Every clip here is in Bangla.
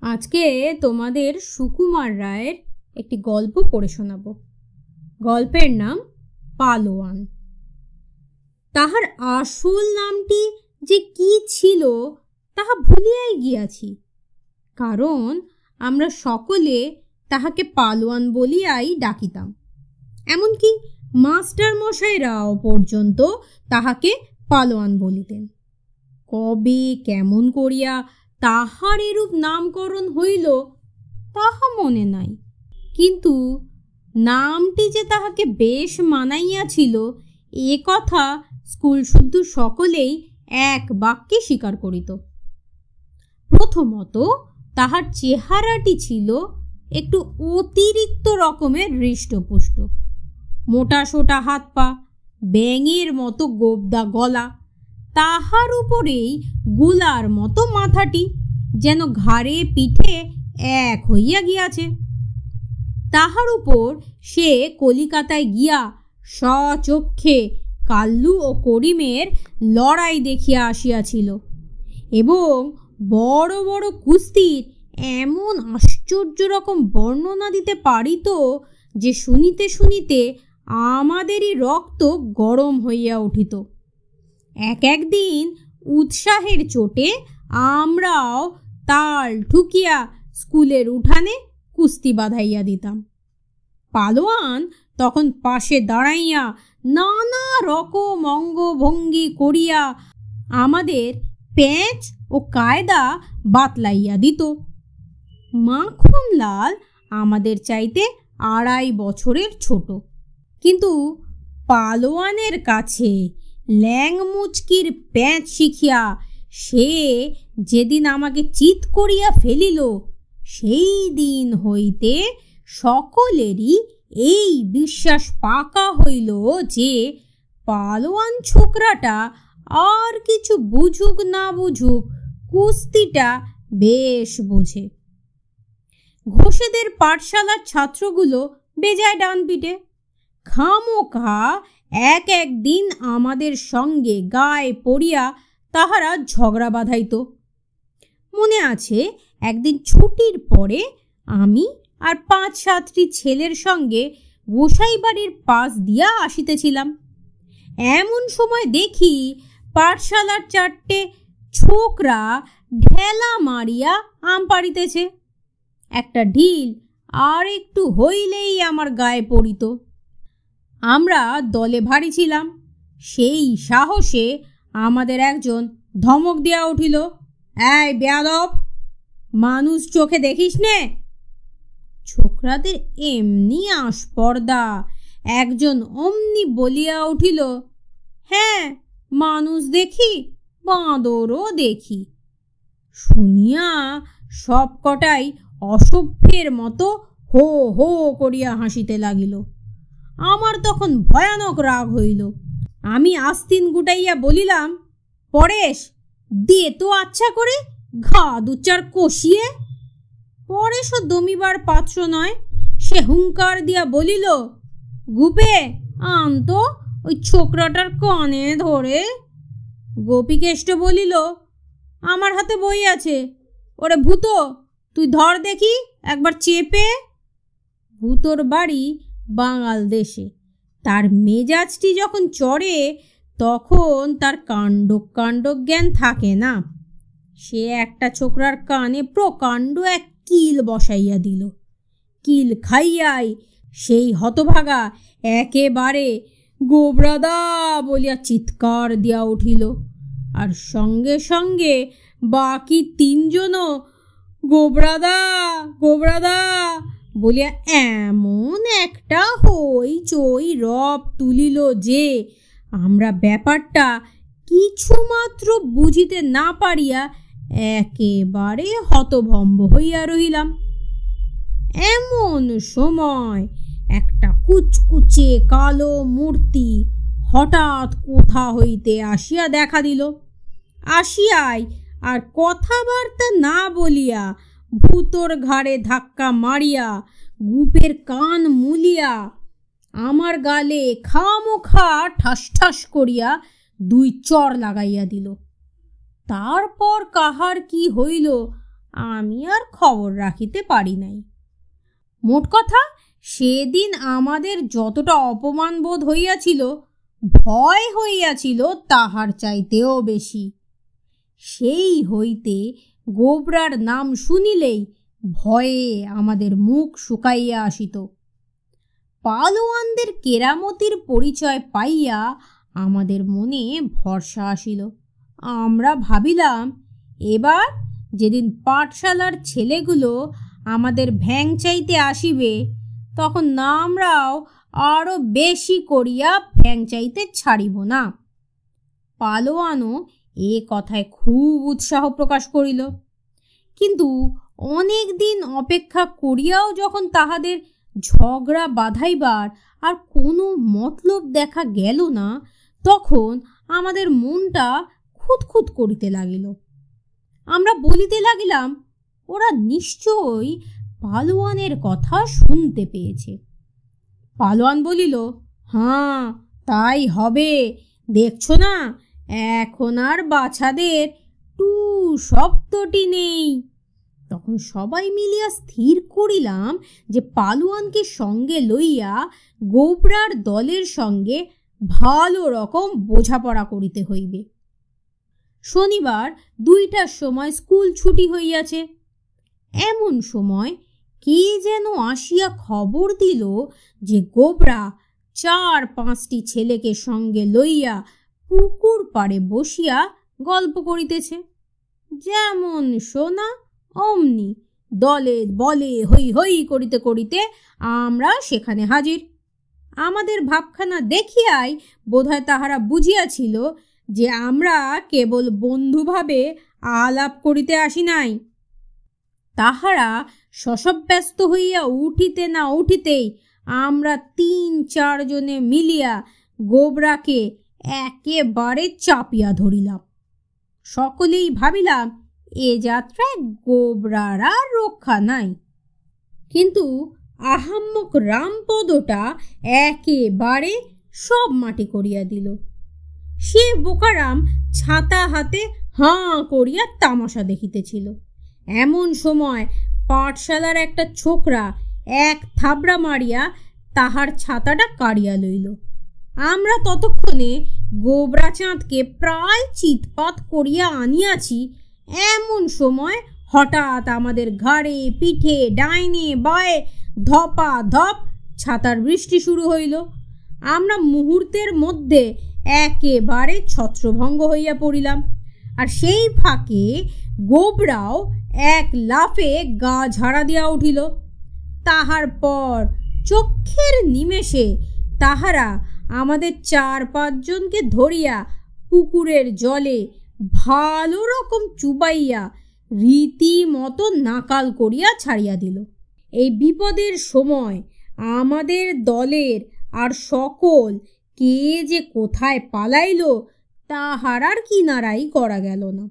আজকে তোমাদের সুকুমার রায়ের একটি গল্প পড়ে শোনাব। গল্পের নাম পালোয়ান। তাহার আসল নামটি যে কি ছিল তাহা ভুলিয়াই গিয়াছি। কারণ আমরা সকলে তাহাকে পালোয়ান বলিয়াই ডাকিতাম। এমনকি মাস্টার মশাইরাও পর্যন্ত তাহাকে পালোয়ান বলিতেন। কবে, কেমন করিয়া তাহার এরূপ নামকরণ হইল, তাহা মনে নাই। কিন্তু নামটি যে তাহাকে বেশ মানাইয়াছিল, এ কথা স্কুল শুদ্ধ সকলেই এক বাক্যে স্বীকার করিত। প্রথমত, তাহার চেহারাটি ছিল একটু অতিরিক্ত রকমের হৃষ্টপুষ্ট। মোটা সোটা হাত পা, ব্যাঙের মতো গোবদা গলা তাহার উপরেই গুলার মতো মাথাটি, যেন ঘাড়ে, পিঠে এক হইয়া গিয়াছে। তাহার উপর সে কলিকাতায় গিয়া সচক্ষে কাল্লু ও করিমের লড়াই দেখিয়া আসিয়াছিল এবং বড় বড় কুস্তির এমন আশ্চর্য রকম বর্ণনা দিতে পারিত যে শুনিতে শুনিতে আমাদেরই রক্ত গরম হইয়া উঠিত। এক একদিন উৎসাহের চোটে আমরাও তাল ঠুকিয়া স্কুলের উঠানে কুস্তি বাঁধাইয়া দিতাম। পালোয়ান তখন পাশে দাঁড়াইয়া নানা রকম অঙ্গভঙ্গি করিয়া আমাদের প্যাঁচ ও কায়দা বাতলাইয়া দিত। মাখনলাল আমাদের চাইতে আড়াই বছরের ছোট। কিন্তু পালোয়ানের কাছে ল্যাংমুচকির প্যাঁচ শিখিয়া সে যেদিন আমাকে চিত করিয়া ফেলিল, সেই দিন হইতে সকলেরই এই বিশ্বাস পাকা হইল যে পালোয়ান ছোকরাটা আর কিছু বুঝুক না বুঝুক কুস্তিটা বেশ বোঝে। ঘোষেদের পাঠশালার ছাত্রগুলো বেজায় ডান পিটে খামোখা এক এক দিন আমাদের সঙ্গে গায়ে পড়িয়া তাহারা ঝগড়া বাঁধাইত। মনে আছে, একদিন ছুটির পরে আমি আর পাঁচ সাতটি ছেলের সঙ্গে গোসাই বাড়ির পাশ দিয়া আসিতেছিলাম। এমন সময় দেখি পাঠশালার চারটে ছোকরা ঢেলা মারিয়া আম পাড়িতেছে। একটা ঢিল আর একটু হইলেই আমার গায়ে পড়িত। আমরা দলে ভারী ছিলাম। সেই সাহসে আমাদের একজন ধমক দিয়া উঠিল, এই বেয়াদব, মানুষ চোখে দেখিস নে। ছোকরাদের এমনি আস্পর্দা একজন অমনি বলিয়া উঠিল হ্যাঁ মানুষ দেখি, বাঁদরও দেখি। শুনিয়া সব কটাই অসভ্যের মতো হো হো করিয়া হাসিতে লাগিল। আমার তখন ভয়ানক রাগ হইল। আমি আস্তিন গুটাইয়া বলিলাম, পরেশ, দিয়ে তো আচ্ছা করে ঘা দুচার কষিয়ে। পরেশও দমিবার পাত্র নয়, সে হুঙ্কার দিয়া বলিল, গুপে আন্ত ওই ছোকরাটার কনে ধরে। গোপীকেষ্ট বলিল, আমার হাতে বই আছে। ওরে ভূত, তুই ধর দেখি, একবার চেপে। ভূতর বাড়ি বাঙাল দেশে। তার মেজাজটি যখন চড়ে, তখন তার কাণ্ড কাণ্ড জ্ঞান থাকে না। সে একটা ছোকরার কানে প্রকাণ্ড এক কিল বসাইয়া দিল। কিল খাইয়াই সেই হতভাগা একেবারে গোবরাদা বলিয়া চিৎকার দিয়া উঠিল। আর সঙ্গে সঙ্গে বাকি তিনজনও, গোবরাদা গোবরাদা বলিয়া, এমন একটা হই চই রব তুলিল যে আমরা ব্যাপারটা কিছুমাত্র বুঝিতে না পারিয়া একেবারে হতভম্ব হইয়া রহিলাম। এমন সময় একটা কুচকুচে কালো মূর্তি হঠাৎ কোথা হইতে আসিয়া দেখা দিল। আসিয়াই আর কথাবার্তা না বলিয়া ভূতর ঘাড়ে ধাক্কা মারিয়া, গুপের কান মুলিয়া, আমার গালে খামোখা ঠাস ঠাস করিয়া দুই চর লাগাইয়া দিল। তারপর কাহার কি হইল আমি আর খবর রাখিতে পারি নাই। মোট কথা, সেদিন আমাদের যতটা অপমান বোধ হইয়াছিল, ভয় হইয়াছিল তাহার চাইতেও বেশি। সেই হইতে গোবরার নাম শুনিলেই ভয়ে আমাদের মুখ শুকাইয়া আসিত। পালোয়ানদের কেরামতির পরিচয় পাইয়া আমাদের মনে ভরসা আসিল। আমরা ভাবিলাম, এবার যেদিন পাঠশালার ছেলেগুলো আমাদের ভ্যাং চাইতে আসিবে, তখন না আমরাও আরও বেশি করিয়া ভ্যাং চাইতে ছাড়িব না। পালোয়ানও এ কথায় খুব উৎসাহ প্রকাশ করিল। কিন্তু অনেক দিন অপেক্ষা করিয়াও যখন তাহাদের ঝগড়া বাধাইবার আর কোনো মতলব দেখা গেল না, তখন আমাদের মনটা খুঁতখুত করিতে লাগিল। আমরা বলিতে লাগিলাম, ওরা নিশ্চয়ই পালোয়ানের কথা শুনতে পেয়েছে। পালোয়ান বলিল হাঁ তাই হবে। দেখছ না এখন আর বাছাদের টু শব্দটি নেই। তখন সবাই মিলিয়া স্থির করিলাম যে পালুয়ানকে সঙ্গে লইয়া গোবরার দলের সঙ্গে ভালো রকম বোঝাপড়া করিতে হইবে। শনিবার দুইটার সময় স্কুল ছুটি হইয়াছে। এমন সময় কে যেন আসিয়া খবর দিল যে গোবরা চার পাঁচটি ছেলেকে সঙ্গে লইয়া পুকুর পাড়ে বসিয়া গল্প করিতেছে। যেমন সোনা, অমনি দলে বলে হই হই করিতে করিতে আমরা সেখানে হাজির। আমাদের ভাবখানা দেখিয়াই বোধহয় তাহারা বুঝিয়াছিল যে আমরা কেবল বন্ধুভাবে আলাপ করিতে আসি নাই। তাহারা শশব্যস্ত হইয়া উঠিতে না উঠিতেই আমরা তিন চারজনে মিলিয়া গোবরাকে একেবারে চাপিয়া ধরিলাম। সকলেই ভাবিলাম, এ যাত্রায় গোবরার আর রক্ষা নাই। কিন্তু আহাম্মক রামপদটা একেবারে সব মাটি করিয়া দিল। সে বোকারাম ছাতা হাতে হাঁ করিয়া তামাশা দেখিতেছিল। এমন সময় পাঠশালার একটা ছোকরা এক থাবড়া মারিয়া তাহার ছাতাটা কাড়িয়া লইল। আমরা ততক্ষণে গোবরা চাঁদকে প্রায় চিৎপাত করিয়া আনিয়াছি। এমন সময় হঠাৎ আমাদের ঘাড়ে, পিঠে, ডাইনে, বায়ে ধপা ধপ ছাতার বৃষ্টি শুরু হইল। আমরা মুহূর্তের মধ্যে একেবারে ছত্রভঙ্গ হইয়া পড়িলাম। আর সেই ফাঁকে গোবরাও এক লাফে গা ঝাড়া দিয়া উঠিল। তাহার পর চক্ষের নিমেষে তাহারা আমাদের চার পাঁচজনকে ধরিয়া পুকুরের জলে ভালো রকম চুবাইয়া রীতিমতো নাকাল করিয়া ছাড়িয়া দিল। এই বিপদের সময় আমাদের দলের আর সকল কে যে কোথায় পালাইল তাহার আর কিনারাই করা গেল না।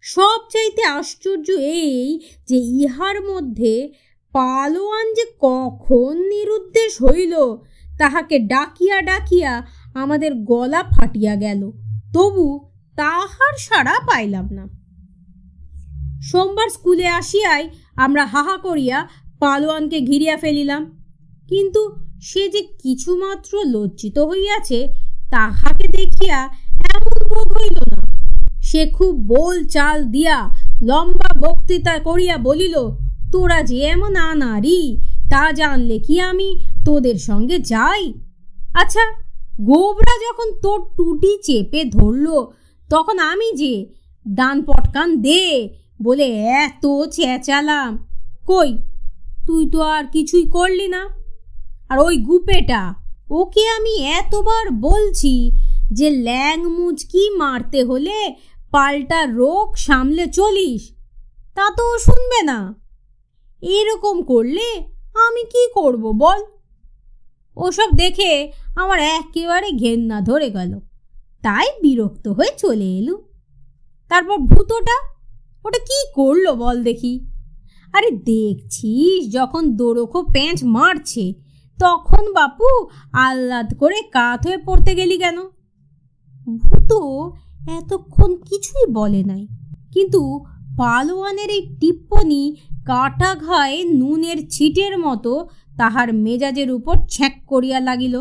সব চাইতে আশ্চর্য এই যে ইহার মধ্যে পালোয়ান যে কখন নিরুদ্দেশ হইল তাহাকে ডাকিয়া ডাকিয়া আমাদের গলা ফাটিয়া গেল। তবু তাহার সাড়া পাইলাম না। সোমবার স্কুলে আসিয়াই আমরা হাহা করিয়া পালোয়ানকে ঘিরিয়া ফেলিলাম। কিন্তু সে যে কিছুমাত্র লজ্জিত হইয়াছে, তাহাকে দেখিয়া এমন বোধ হইল না। সে খুব বোল চাল দিয়া লম্বা বক্তৃতা করিয়া বলিল, তোরা যে এমন আনারি তা জানলে কি আমি তোদের সঙ্গে যাই? আচ্ছা গোবরা যখন তোর টুটি চেপে ধরল, তখন আমি যে দান পটকান দে বলে এত চেঁচালাম। কই, তুই তো আর কিছুই করলি না। আর ওই গুপেটা, ওকে আমি এতবার বলছি যে ল্যাং মুচকি মারতে হলে পাল্টা রোগ সামলে চলিস, তা তো শুনবে না। এরকম করলে আমি কি করব বল? ওসব দেখে আমার একেবারে ঘেন্না ধরে গেল। তাই বিরক্ত হয়ে চলে এলু তারপর ভূতটা ওটা কি করল বল দেখি। আরে দেখছিস, যখন দোরখো প্যাঁচ মারছে, তখন বাপু আহ্লাদ করে কাত হয়ে পড়তে গেলি কেন? ভূত এতক্ষণ কিছুই বলে নাই, কিন্তু পালোয়ানের এই টিপ্পনি কাটা ঘায়ে নুনের ছিটের মতো তাহার মেজাজের উপর ছ্যাঁক করিয়া লাগিল।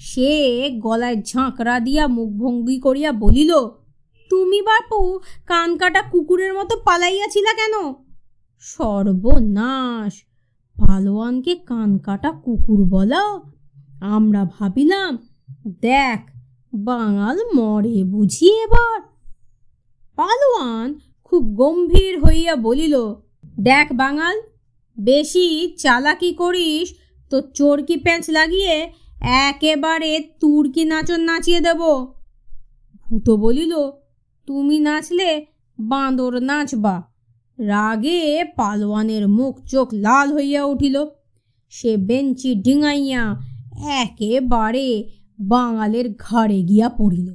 সে গলায় ঝাঁকড়া দিয়া মুখভঙ্গি করিয়া বলিল, তুমি বাপু, কান কাটা কুকুরের মতো পালাইয়াছিলা কেন? সর্বনাশ, পালোয়ানকে কান কাটা কুকুর বলা? আমরা ভাবিলাম, দেখ, বাঙাল মরে বুঝি এবার। পালোয়ান খুব গম্ভীর হইয়া বলিল, দেখ বাঙাল বেশি চালাকি করিস, তো চরকি প্যাঁচ লাগিয়ে একেবারে তুর্কি নাচন নাচিয়ে দেব। ভূত বলিল, তুমি নাচলে বাঁদর নাচবা রাগে পালোয়ানের মুখ চোখ লাল হইয়া উঠিল। সে বেঞ্চি ডিঙাইয়া একেবারে বাঙালের ঘাড়ে গিয়া পড়িল।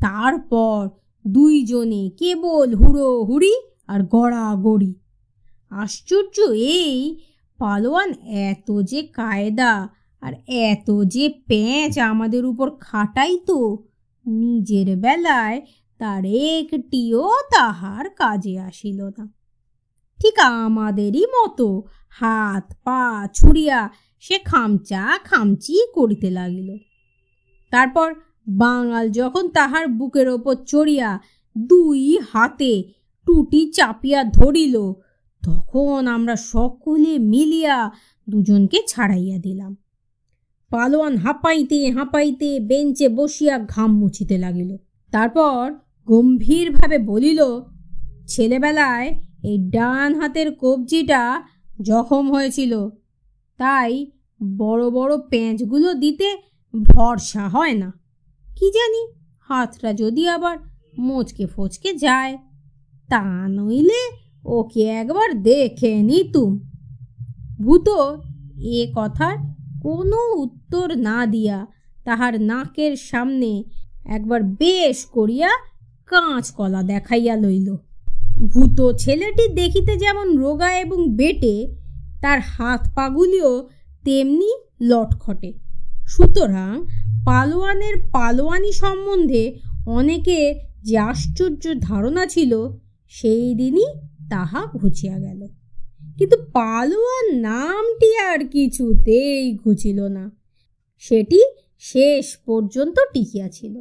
তারপর দুইজনে কেবল হুড়ো হুড়ি আর গড়াগড়ি আশ্চর্য এই, পালোয়ান এত যে কায়দা আর এত যে প্যাঁচ আমাদের উপর খাটাই তো, নিজের বেলায় তার একটিও তাহার কাজে আসিল না। ঠিক আমাদেরই মতো হাত, পা ছুড়িয়া সে খামচা খামচি করিতে লাগিল। তারপর বাঙাল যখন তাহার বুকের ওপর চড়িয়া দুই হাতে টুটি চাপিয়া ধরিল তখন আমরা সকলে মিলিয়া দুজনকে ছাড়াইয়া দিলাম। পালোয়ান হাঁপাইতে হাঁপাইতে বেঞ্চে বসিয়া ঘাম মুছিতে লাগিল। তারপর গম্ভীরভাবে বলিল, ছেলেবেলায় এই ডান হাতের কবজিটা জখম হয়েছিল, তাই বড় বড় প্যাঁচগুলো দিতে ভরসা হয় না। কি জানি, হাতটা যদি আবার মোচকে ফচকে যায়, তা নইলে ওকে একবার দেখে নিতুম ভূত এ কথার কোনো উত্তর না দিয়া তাহার নাকের সামনে একবার বেশ করিয়া কাঁচ কলা দেখাইয়া লইল। ভূত ছেলেটি দেখিতে যেমন রোগা এবং বেটে, তার হাত পাগুলিও তেমনি লটখটে। সুতরাং পালোয়ানের পালোয়ানি সম্বন্ধে অনেকের যে আশ্চর্য ধারণা ছিল, সেই দিনই তাহা ঘুচিয়া গেল। কিন্তু পালোয়ার নামটি আর কিছুতেই ঘুচিল না। সেটি শেষ পর্যন্ত টিকিয়া ছিল।